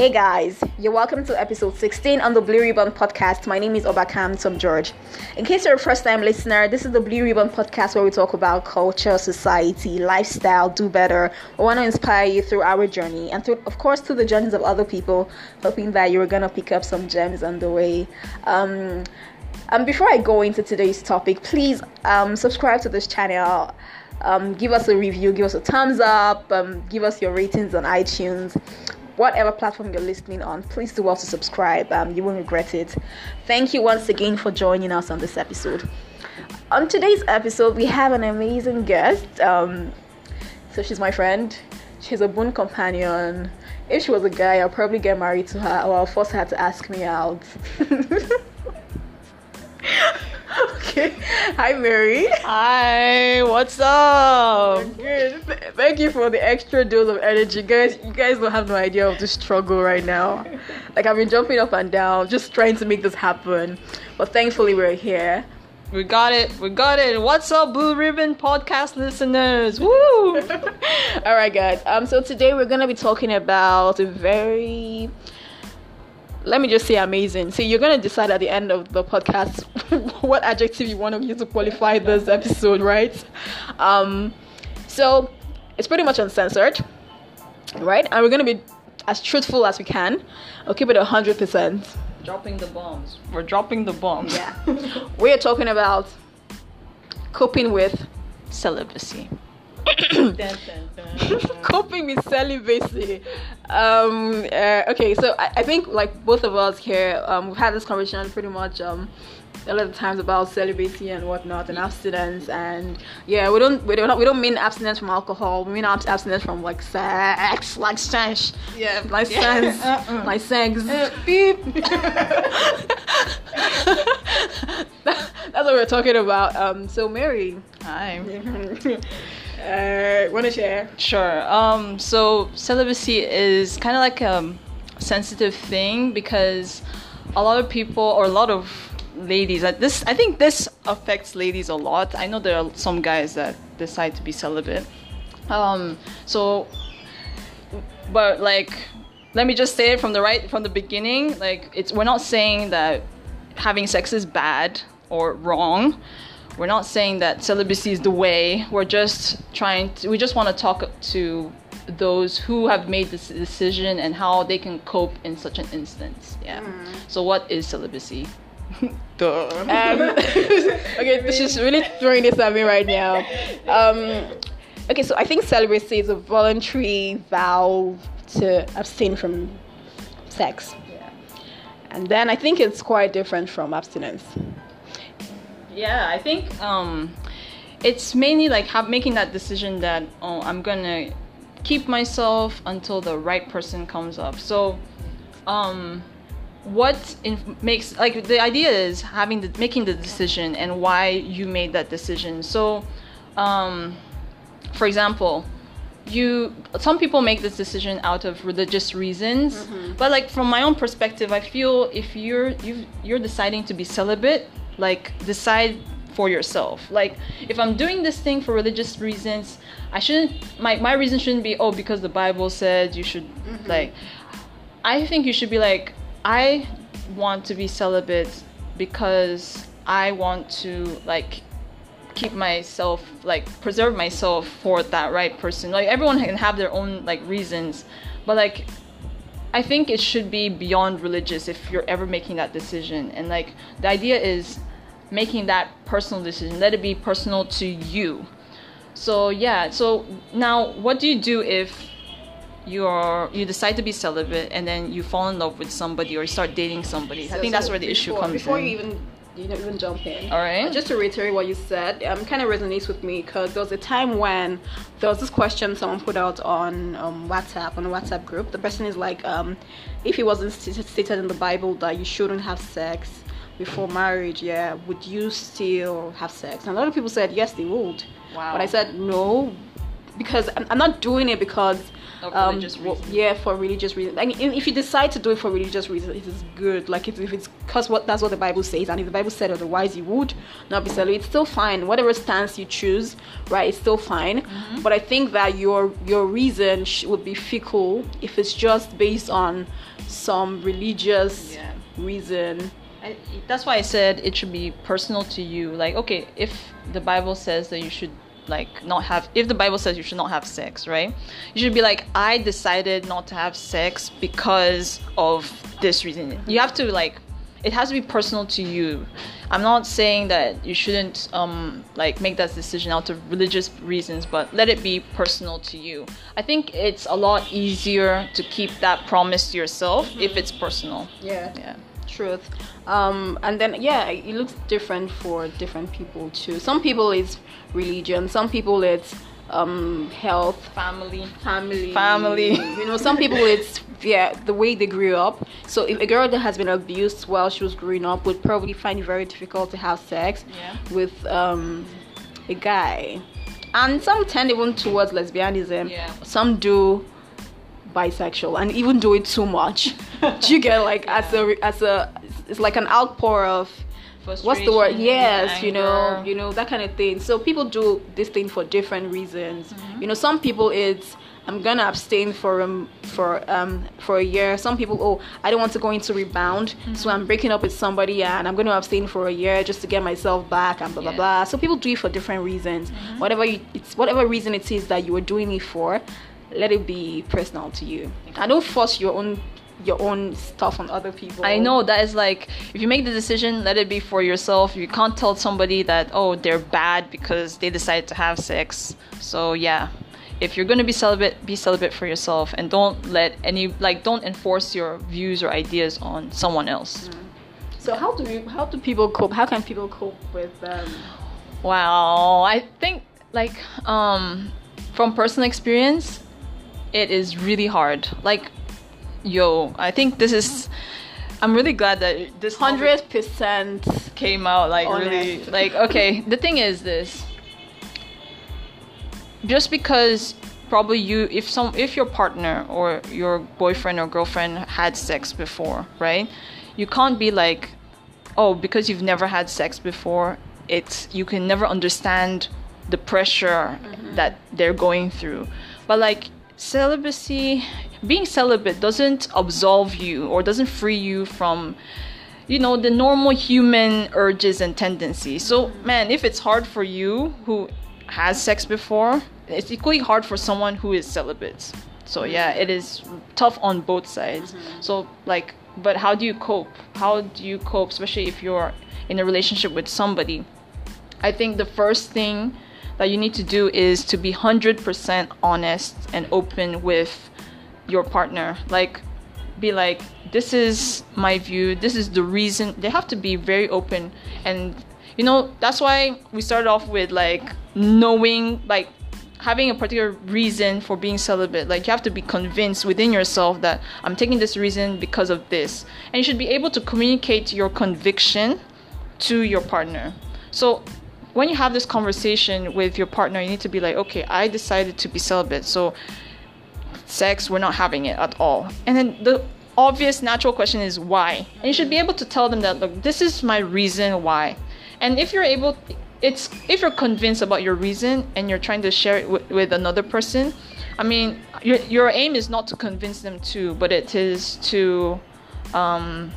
Hey guys, you're welcome to episode 16 on the Blue Ribbon podcast. My name is Obakam Tom George. In case you're a first time listener, this is the Blue Ribbon podcast where we talk about culture, society, lifestyle, do better. We want to inspire you through our journey and through, of course, through the journeys of other people, hoping that you're gonna pick up some gems on the way. Um, um, before I go into today's topic, please um, subscribe to this channel. Um, give us a review, give us a thumbs up, um, give us your ratings on iTunes whatever platform you're listening on, please do also subscribe. Um, you won't regret it. Thank you once again for joining us on this episode. On today's episode, we have an amazing guest. Um, so she's my friend. She's a boon companion. If she was a guy, I'll probably get married to her, or I'll force her to ask me out. okay. Hi, Mary. Hi, what's up? Good. Thank you for the extra dose of energy, guys. You guys don't have no idea of the struggle right now. Like I've been jumping up and down, just trying to make this happen. But thankfully, we're here. We got it. We got it. What's up, Blue Ribbon podcast listeners? Woo! All right, guys. Um, so today we're gonna be talking about a very let me just say amazing. So you're gonna decide at the end of the podcast what adjective you want to use to qualify this episode, right? Um, so it's pretty much uncensored, right? And we're gonna be as truthful as we can. I'll keep it hundred percent. Dropping the bombs. We're dropping the bombs. Yeah. we are talking about coping with Celibacy. coping with celibacy. Um, uh, okay, so I, I, think like both of us here, um, we've had this conversation pretty much um, a lot of times about celibacy and whatnot and abstinence and yeah, we don't we don't we don't mean abstinence from alcohol. We mean abstinence from like sex, like sex. Yeah, like sex, yeah. uh-uh. like sex. Uh, beep. that's what we're talking about. Um, so Mary, hi. Uh, want to share? Sure. Um, so celibacy is kind of like a sensitive thing because a lot of people or a lot of ladies that this I think this affects ladies a lot. I know there are some guys that decide to be celibate. Um, so, but like, let me just say it from the right from the beginning. Like, it's we're not saying that having sex is bad or wrong we're not saying that celibacy is the way. We're just trying to, we just want to talk to those who have made this decision and how they can cope in such an instance. Yeah. Mm. So, what is celibacy? Um, okay, she's really throwing this at me right now. Um, okay, so I think celibacy is a voluntary vow to abstain from sex. Yeah. And then I think it's quite different from abstinence. Yeah, I think um, it's mainly like have, making that decision that oh, I'm gonna keep myself until the right person comes up. So, um, what in, makes like the idea is having the making the decision and why you made that decision. So, um, for example, you some people make this decision out of religious reasons mm-hmm. but like from my own perspective i feel if you're you you're deciding to be celibate like decide for yourself like if i'm doing this thing for religious reasons i shouldn't my, my reason shouldn't be oh because the bible said you should mm-hmm. like i think you should be like i want to be celibate because i want to like keep myself like preserve myself for that right person like everyone can have their own like reasons but like i think it should be beyond religious if you're ever making that decision and like the idea is making that personal decision. Let it be personal to you. So yeah, so now what do you do if you're you decide to be celibate and then you fall in love with somebody or you start dating somebody? So, I think so that's where the before, issue comes from. before in. you even you know even jump in. All right. Just to reiterate what you said, um, kind of resonates with me because there was a time when there was this question someone put out on um, WhatsApp on a WhatsApp group. The person is like, um, if it wasn't stated in the Bible that you shouldn't have sex, before marriage, yeah, would you still have sex? And a lot of people said yes, they would. Wow. But I said no, because I'm, I'm not doing it because um, yeah, for religious reasons. I mean, if you decide to do it for religious reasons, it is good. Like if, if it's because what that's what the Bible says, and if the Bible said otherwise, you would not be celibate. It's still fine. Whatever stance you choose, right? It's still fine. Mm-hmm. But I think that your your reason sh- would be fickle if it's just based on some religious Yeah. reason. I, that's why I said it should be personal to you. Like, okay, if the Bible says that you should like not have, if the Bible says you should not have sex, right? You should be like, I decided not to have sex because of this reason. You have to like, it has to be personal to you. I'm not saying that you shouldn't um like make that decision out of religious reasons, but let it be personal to you. I think it's a lot easier to keep that promise to yourself if it's personal. Yeah. Yeah. truth um and then yeah it looks different for different people too some people it's religion some people it's um health Family. family Family. you know some people it's yeah the way they grew up so if a girl that has been abused while she was growing up would probably find it very difficult to have sex Yeah. with um a guy and some tend even towards lesbianism Yeah. some do bisexual and even do it too much do you get like as a as a it's like an outpour of what's the word? Yes you know you know that kind of thing. So people do this thing for different reasons. You know some people it's i'm gonna abstain for um for um for a year. Some people oh i don't want to go into rebound. So i'm breaking up with somebody and i'm gonna abstain for a year just to get myself back and blah blah Yeah. blah. So people do it for different reasons. Whatever you it's whatever reason it is that you were doing it for let it be personal to you. And don't force your own your own stuff on other people I know that is like if you make the decision, let it be for yourself. You can't tell somebody that oh they're bad because they decided to have sex. So yeah, if you're gonna be celibate, be celibate for yourself and don't let any like don't enforce your views or ideas on someone else. So how do you, how do people cope? How can people cope with um Wow, I think like um from personal experience, it is really hard. Like yo, I think this is I'm really glad that this hundred percent? came out like Honest. really like okay the thing is this just because probably you if some if your partner or your boyfriend or girlfriend had sex before right you can't be like oh because you've never had sex before it's you can never understand the pressure mm-hmm. that they're going through but like celibacy being celibate doesn't absolve you or doesn't free you from you know the normal human urges and tendencies. So man if it's hard for you who has sex before it's equally hard for someone who is celibate. So mm-hmm. yeah it is tough on both sides. Mm-hmm. So like but how do you cope? How do you cope especially if you're in a relationship with somebody? I think the first thing that you need to do is to be 100% honest and open with your partner like be like this is my view. This is the reason. They have to be very open. And you know that's why we started off with like knowing like having a particular reason for being celibate. Like you have to be convinced within yourself that i'm taking this reason because of this. And you should be able to communicate your conviction to your partner. So when you have this conversation with your partner you need to be like okay i decided to be celibate. So sex, we're not having it at all. And then the obvious natural question is why? And you should be able to tell them that look, this is my reason why. And if you're able it's if you're convinced about your reason and you're trying to share it with, another person, I mean, your your aim is not to convince them too, but it is to um,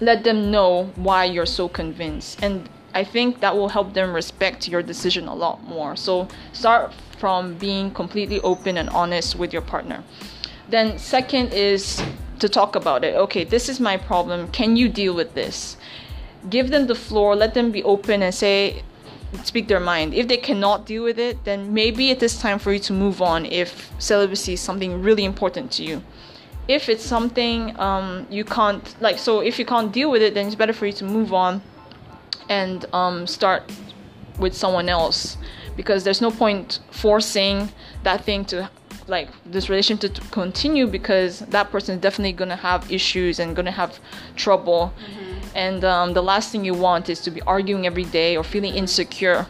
let them know why you're so convinced. And I think that will help them respect your decision a lot more. So start from being completely open and honest with your partner. Then, second is to talk about it. Okay, this is my problem. Can you deal with this? Give them the floor, let them be open and say, speak their mind. If they cannot deal with it, then maybe it is time for you to move on if celibacy is something really important to you if it's something um, you can't like so if you can't deal with it then it's better for you to move on and um, start with someone else. Because there's no point forcing that thing to like this relationship to continue because that person is definitely gonna have issues and gonna have trouble. And um, the last thing you want is to be arguing every day or feeling insecure.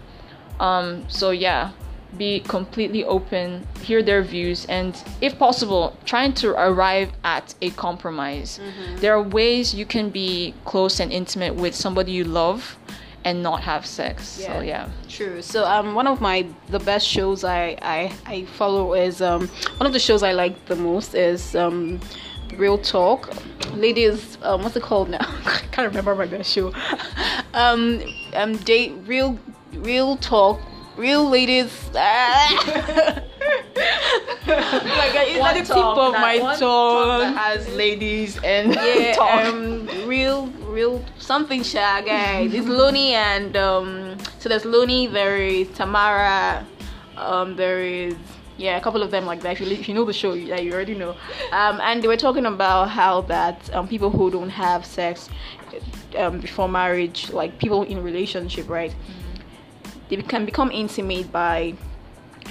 Um, so yeah be completely open, hear their views, and if possible, trying to arrive at a compromise. Mm-hmm. There are ways you can be close and intimate with somebody you love and not have sex. Yeah. So yeah. True. So um one of my the best shows I I, I follow is um one of the shows I like the most is um Real Talk. Ladies, um, what's it called now? I can't remember my best show. um, um, date real, real talk, real ladies. Ah. like it's at the tip of my tongue. has ladies and yeah, um, real, real something shy guy. There's Looney and um, so there's Looney. There is Tamara. Um, there is yeah, a couple of them like that. If you, if you know the show, yeah, you already know. Um, and they were talking about how that um, people who don't have sex um, before marriage, like people in relationship, right, mm-hmm. They can become intimate by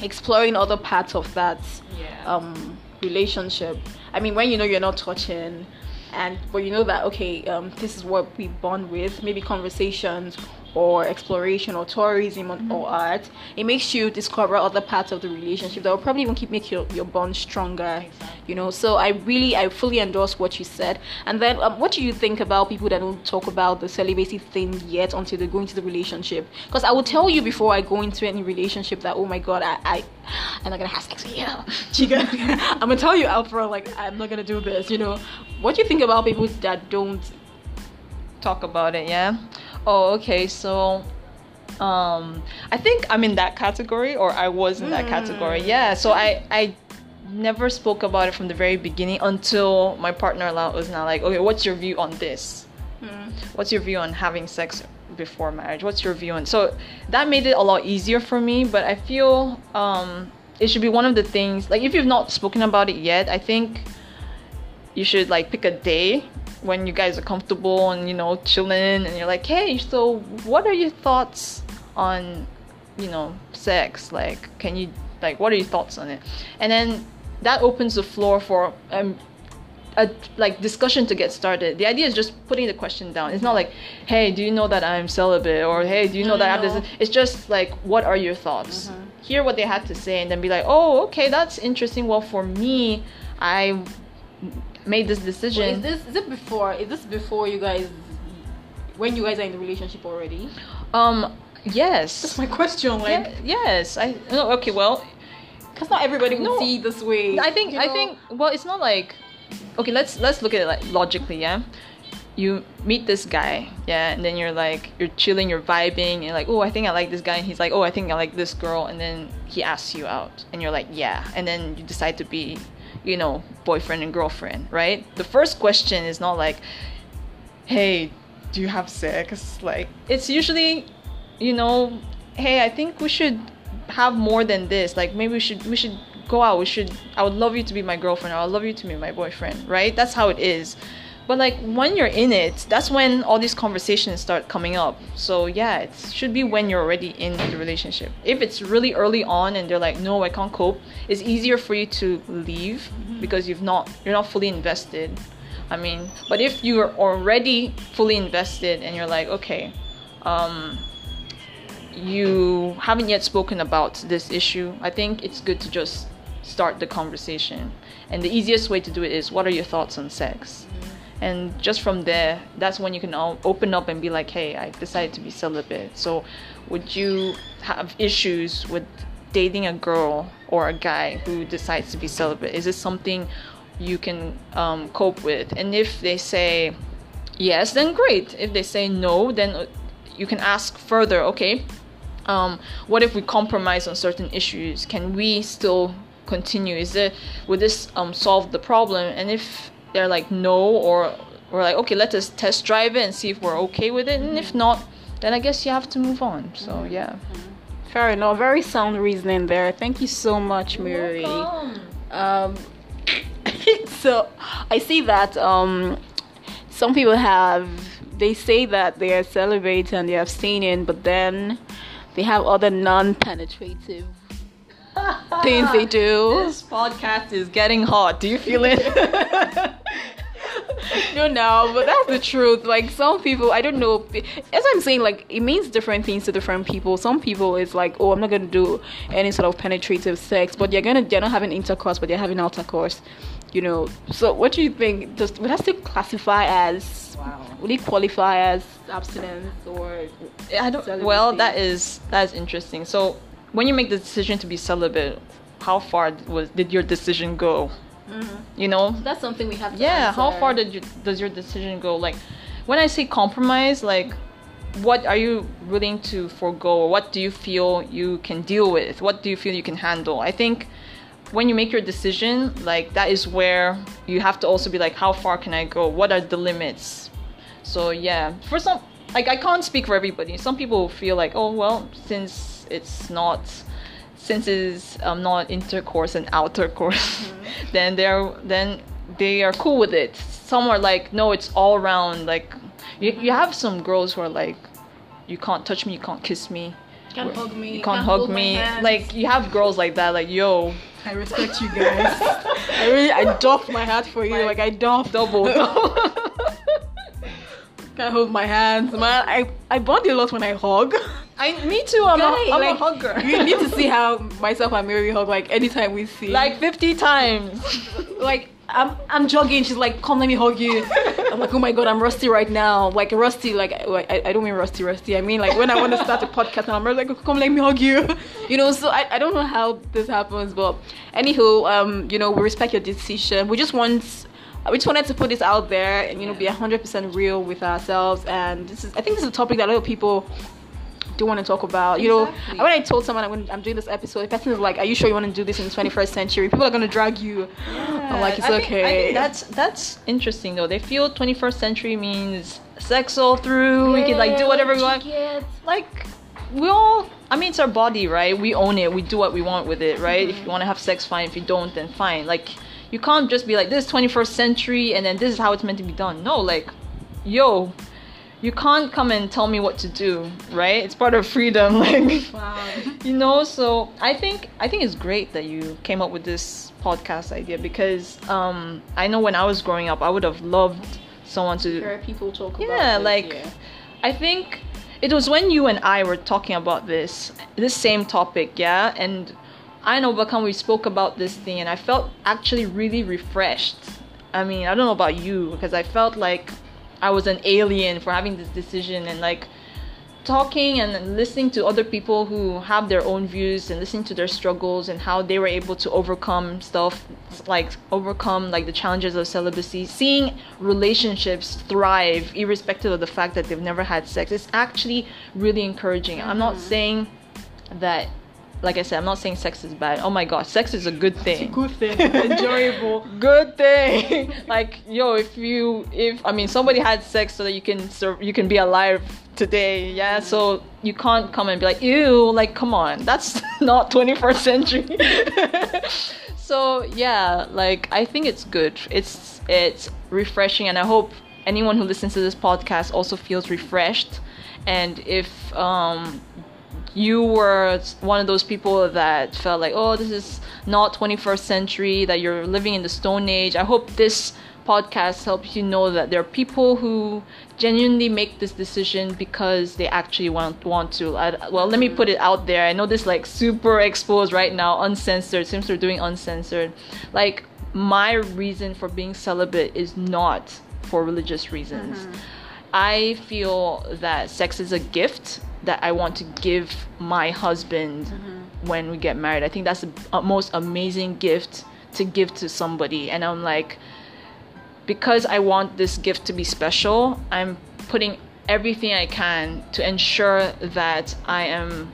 exploring other parts of that yeah. um, relationship. I mean, when you know you're not touching, and but you know that okay, um, this is what we bond with. Maybe conversations or exploration or tourism mm-hmm. or art it makes you discover other parts of the relationship that will probably even keep make your, your bond stronger exactly. you know? So i really i fully endorse what you said. And then um, what do you think about people that don't talk about the celibacy thing yet until they go into the relationship? Because i will tell you before i go into any relationship that oh my god i, I i'm not gonna have sex with you. Chica i'm gonna tell you out front like i'm not gonna do this you know? What do you think about people that don't talk about it yeah oh okay so um i think i'm in that category or i was in that category hmm. yeah so i i never spoke about it from the very beginning until my partner was now like okay what's your view on this mm. what's your view on having sex before marriage what's your view on so that made it a lot easier for me but i feel um it should be one of the things like if you've not spoken about it yet i think you should like pick a day when you guys are comfortable and you know chilling and you're like hey so what are your thoughts on you know sex like can you like what are your thoughts on it and then that opens the floor for um a like discussion to get started. The idea is just putting the question down. It's not like, hey, do you know that I'm celibate or hey, do you know that I have this? It's just like, what are your thoughts? Mm-hmm. Hear what they had to say and then be like, oh, okay, that's interesting. Well, for me, I made this decision. Wait, is this is it before? Is this before you guys? When you guys are in the relationship already? Um. Yes. That's my question. Like. Yeah, yes. I. No. Okay. Well. Because not everybody will no, see this way. I think. I know? think. Well, it's not like. Okay. Let's let's look at it like logically. Yeah. You meet this guy, yeah, and then you're like, you're chilling, you're vibing, and like, oh, I think I like this guy, and he's like, oh, I think I like this girl, and then he asks you out, and you're like, yeah, and then you decide to be you know, boyfriend and girlfriend, right? The first question is not like, hey, do you have sex? Like, it's usually, you know, hey, I think we should have more than this. Like, maybe we should, we should go out. We should, I would love you to be my girlfriend. I would love you to be my boyfriend, right? That's how it is. But like when you're in it, that's when all these conversations start coming up. So yeah, it should be when you're already in the relationship. If it's really early on and they're like, no, I can't cope, it's easier for you to leave mm-hmm. because you've not you're not fully invested. I mean, but if you're already fully invested and you're like, okay, um, you haven't yet spoken about this issue, I think it's good to just start the conversation. And the easiest way to do it is, what are your thoughts on sex? And just from there that's when you can open up and be like hey i decided to be celibate. So would you have issues with dating a girl or a guy who decides to be celibate? Is this something you can um, cope with? And if they say yes then great. If they say no then uh, you can ask further okay um, what if we compromise on certain issues? Can we still continue? Is it would this um, solve the problem? And if they're like no or we're like okay let us test drive it and see if we're okay with it. And if not then i guess you have to move on. So mm-hmm. yeah. Fair enough. Very sound reasoning there. Thank you so much mary. um, so i see that um, some people have they say that they are celibate and they're abstaining but then they have other non-penetrative things they do. This podcast is getting hot. Do you feel it? no, no, but that's the truth. Like some people, I don't know. As I'm saying, like it means different things to different people. Some people it's like, oh, I'm not gonna do any sort of penetrative sex, but they're gonna they're not having intercourse, but they're having outer course. You know. So what do you think? Does would that still classify as? Wow. Would it qualify as abstinence or? I don't. Celibacy? Well, that is that is interesting. So when you make the decision to be celibate, how far was did your decision go? Mm-hmm. You know, that's something we have. yeah, answer. how far did you, does your decision go? Like, when I say compromise, like, what are you willing to forego? What do you feel you can deal with? What do you feel you can handle? I think when you make your decision, like that is where you have to also be like, how far can I go? What are the limits? So yeah, for some, like I can't speak for everybody. Some people feel like, oh well, since it's not since it's um, not intercourse and outer course, mm-hmm. then they're then they are cool with it. Some are like, no, it's all around. Like, you, you have some girls who are like, you can't touch me, you can't kiss me, you can't hug me, you can't, can't hug me. Like, you have girls like that. Like, yo, I respect you guys. I really, I doff my hat for you. Like, like I doff double. can't hold my hands, man. I I bond a lot when I hug. I, me too. I'm, Guy, a, I'm like, a hugger. You need to see how myself and Mary hug. Like anytime we see, like 50 times. like I'm, I'm jogging. She's like, "Come, let me hug you." I'm like, "Oh my god, I'm rusty right now." Like rusty, like, I, I don't mean rusty, rusty. I mean like when I want to start a podcast, and I'm like, "Come, let me hug you." You know, so I, I don't know how this happens, but anywho, um, you know, we respect your decision. We just want we just wanted to put this out there and you know be 100% real with ourselves and this is i think this is a topic that a lot of people do want to talk about. You exactly. know, when I told someone I'm, I'm, doing this episode, the person is like, "Are you sure you want to do this in the 21st century?" People are gonna drag you. Yeah. I'm like, it's I okay. Think, I think that's that's interesting though. They feel 21st century means sex all through. we can like do whatever we want. Like we all. I mean, it's our body, right? We own it. We do what we want with it, right? Mm-hmm. If you want to have sex, fine. If you don't, then fine. Like you can't just be like this 21st century and then this is how it's meant to be done. No, like, yo, you can't come and tell me what to do, right? It's part of freedom, like wow. you know. So I think I think it's great that you came up with this podcast idea because um, I know when I was growing up, I would have loved someone to hear people talk yeah, about. Yeah, like yeah. I think it was when you and I were talking about this this same topic, yeah, and I know Bakam we spoke about this thing, and I felt actually really refreshed. I mean, I don't know about you because I felt like I was an alien for having this decision and like talking and listening to other people who have their own views and listening to their struggles and how they were able to overcome stuff like overcome like the challenges of celibacy seeing relationships thrive irrespective of the fact that they've never had sex it's actually really encouraging mm-hmm. i'm not mm-hmm. saying that like I said, I'm not saying sex is bad. Oh my god, sex is a good thing. It's a good thing. Enjoyable. good thing. like yo, if you if I mean somebody had sex so that you can serve, you can be alive today. Yeah, so you can't come and be like ew. Like come on, that's not 21st century. so yeah, like I think it's good. It's it's refreshing, and I hope anyone who listens to this podcast also feels refreshed. And if um, you were one of those people that felt like, oh, this is not 21st century, that you're living in the Stone Age. I hope this podcast helps you know that there are people who genuinely make this decision because they actually want want to. I, well, let me put it out there. I know this like super exposed right now, uncensored. Since we're doing uncensored, like my reason for being celibate is not for religious reasons. Mm-hmm. I feel that sex is a gift that I want to give my husband mm-hmm. when we get married. I think that's the most amazing gift to give to somebody. And I'm like, because I want this gift to be special, I'm putting everything I can to ensure that I am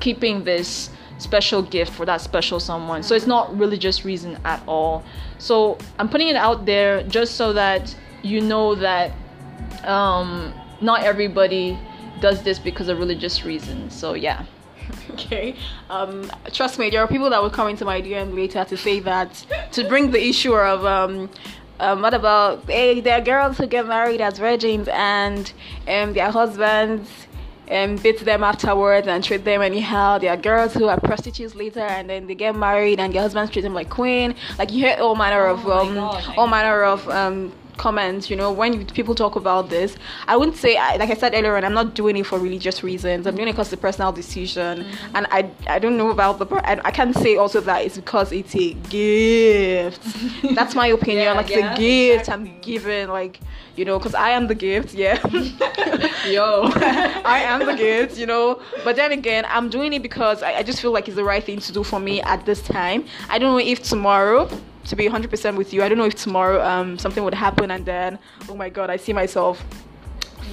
keeping this special gift for that special someone. So it's not religious reason at all. So I'm putting it out there just so that you know that um, not everybody does this because of religious reasons. So yeah. Okay. Um, trust me, there are people that will come into my DM later to say that to bring the issue of um, um, what about hey, there are girls who get married as virgins and um, their husbands um, beat them afterwards and treat them anyhow. There are girls who are prostitutes later and then they get married and their husbands treat them like queen. Like you hear all manner oh of um, all manner of um, comments, you know, when people talk about this, I wouldn't say, like I said earlier, on, I'm not doing it for religious reasons. I'm doing it because it's a personal decision, mm-hmm. and I I don't know about the. per- I, I can't say also that it's because it's a gift. That's my opinion. Yeah, like yeah, it's a gift I'm exactly. given, like you know, because I am the gift. Yeah. Yo. I am the gift, you know. But then again, I'm doing it because I, I just feel like it's the right thing to do for me at this time. I don't know if tomorrow, to be 100% with you, I don't know if tomorrow um something would happen and then, oh my god, I see myself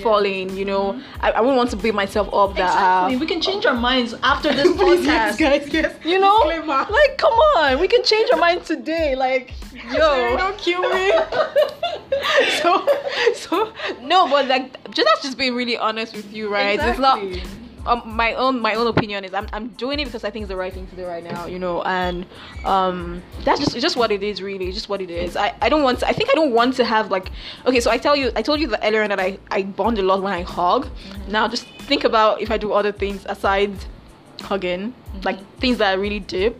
falling, you know. I, I wouldn't want to beat myself up that. Exactly. Uh, we can change our minds after this podcast. guys, yes. You know, Disclaimer. like, come on, we can change our mind today. Like, Sorry, yo, don't kill me. so, so no, but like, just that's just being really honest with you, right? It's not Exactly. Um, my own my own opinion is I'm, I'm doing it because I think it's the right thing to do right now, you know, and um that's just it's just what it is really, it's just what it is. I, I don't want to, I think I don't want to have like okay, so I tell you I told you that earlier that I, I bond a lot when I hug. Now just think about if I do other things aside hugging, like things that are really deep.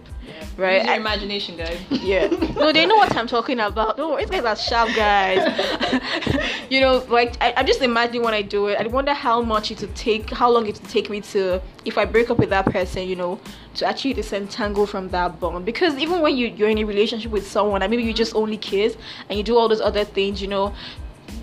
Right? Use your imagination, guys. yeah. No, they know what I'm talking about. No, these guys are sharp guys. you know, like I, I'm just imagining when I do it. I wonder how much it would take, how long it would take me to, if I break up with that person, you know, to actually disentangle from that bond. Because even when you you're in a relationship with someone, and maybe you just only kiss and you do all those other things, you know.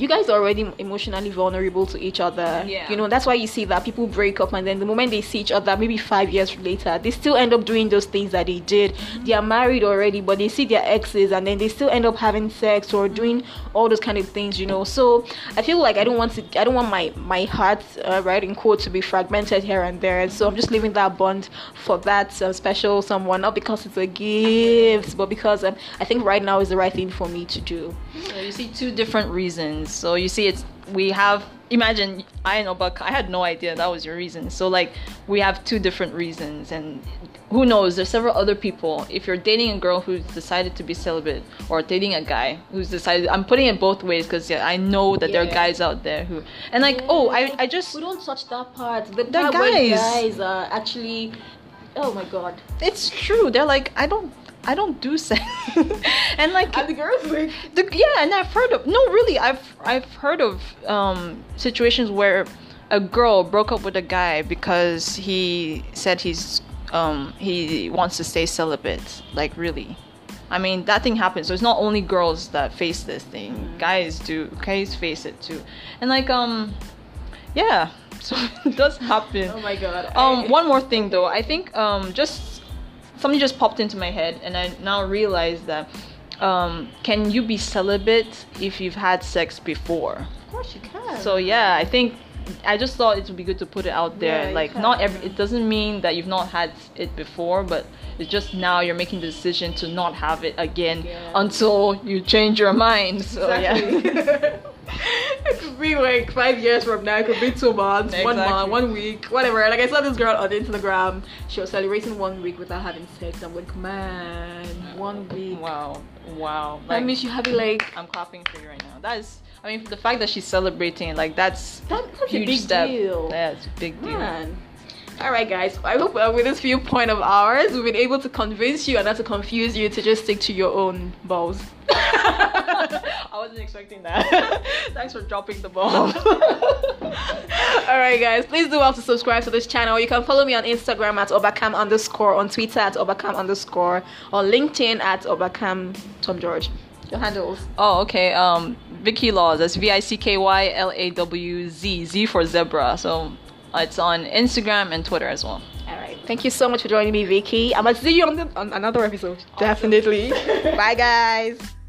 You guys are already emotionally vulnerable to each other. Yeah. You know, that's why you see that people break up and then the moment they see each other, maybe five years later, they still end up doing those things that they did. They are married already, but they see their exes and then they still end up having sex or doing all those kind of things, you know. So I feel like I don't want to, I don't want my my heart, uh, right in quote, to be fragmented here and there. So I'm just leaving that bond for that uh, special someone, not because it's a gift, but because um, I think right now is the right thing for me to do. So you see two different reasons. So you see, it's we have. Imagine I know, but I had no idea that was your reason. So like we have two different reasons, and who knows? There's several other people. If you're dating a girl who's decided to be celibate, or dating a guy who's decided, I'm putting it both ways because yeah, I know that there are guys out there who, and like, oh, I I just We don't touch that part. The part guys. guys are actually. Oh my god. it's true. They're like, I don't. I don't do sex, and like And the girls like. The, yeah, and I've heard of no, really, I've I've heard of um, situations where a girl broke up with a guy because he said he's um, he wants to stay celibate. Like really, I mean that thing happens. So it's not only girls that face this thing. Guys do. Guys face it too, and like um, yeah. So it does happen. Oh my god. Um, I- one more thing though, I think um, just something just popped into my head, and I now realize that um, can you be celibate if you've had sex before? Of course you can. So yeah, I think I just thought it would be good to put it out there. Yeah, like not every, it doesn't mean that you've not had it before, but it's just now you're making the decision to not have it again Yeah. until you change your mind. So yeah. it could be like five years from now. It could be two months, one month, one week, whatever. Like I saw this girl on Instagram. She was celebrating one week without having sex. I'm like, man, one week. Wow, wow. That means you have it like I'm clapping for you right now. That is, I mean, the fact that she's celebrating, like that's That- that's a huge big step. deal. Yeah, it's a big deal. Man. All right, guys. I hope uh, with this viewpoint of ours, we've been able to convince you and not to confuse you to just stick to your own balls. I wasn't expecting that. Thanks for dropping the bomb. All right, guys. Please do also subscribe to this channel. You can follow me on Instagram at obakam underscore, on Twitter at obakam underscore, on LinkedIn at obakam Tom George. Your handles. oh, okay. Um, Vicky Lawz. That's V I C K Y L A W Z. Z for zebra. So it's on Instagram and Twitter as well. All right. Thank you so much for joining me, Vicky. I'm gonna see you on, the, on another episode. Definitely. Bye, guys.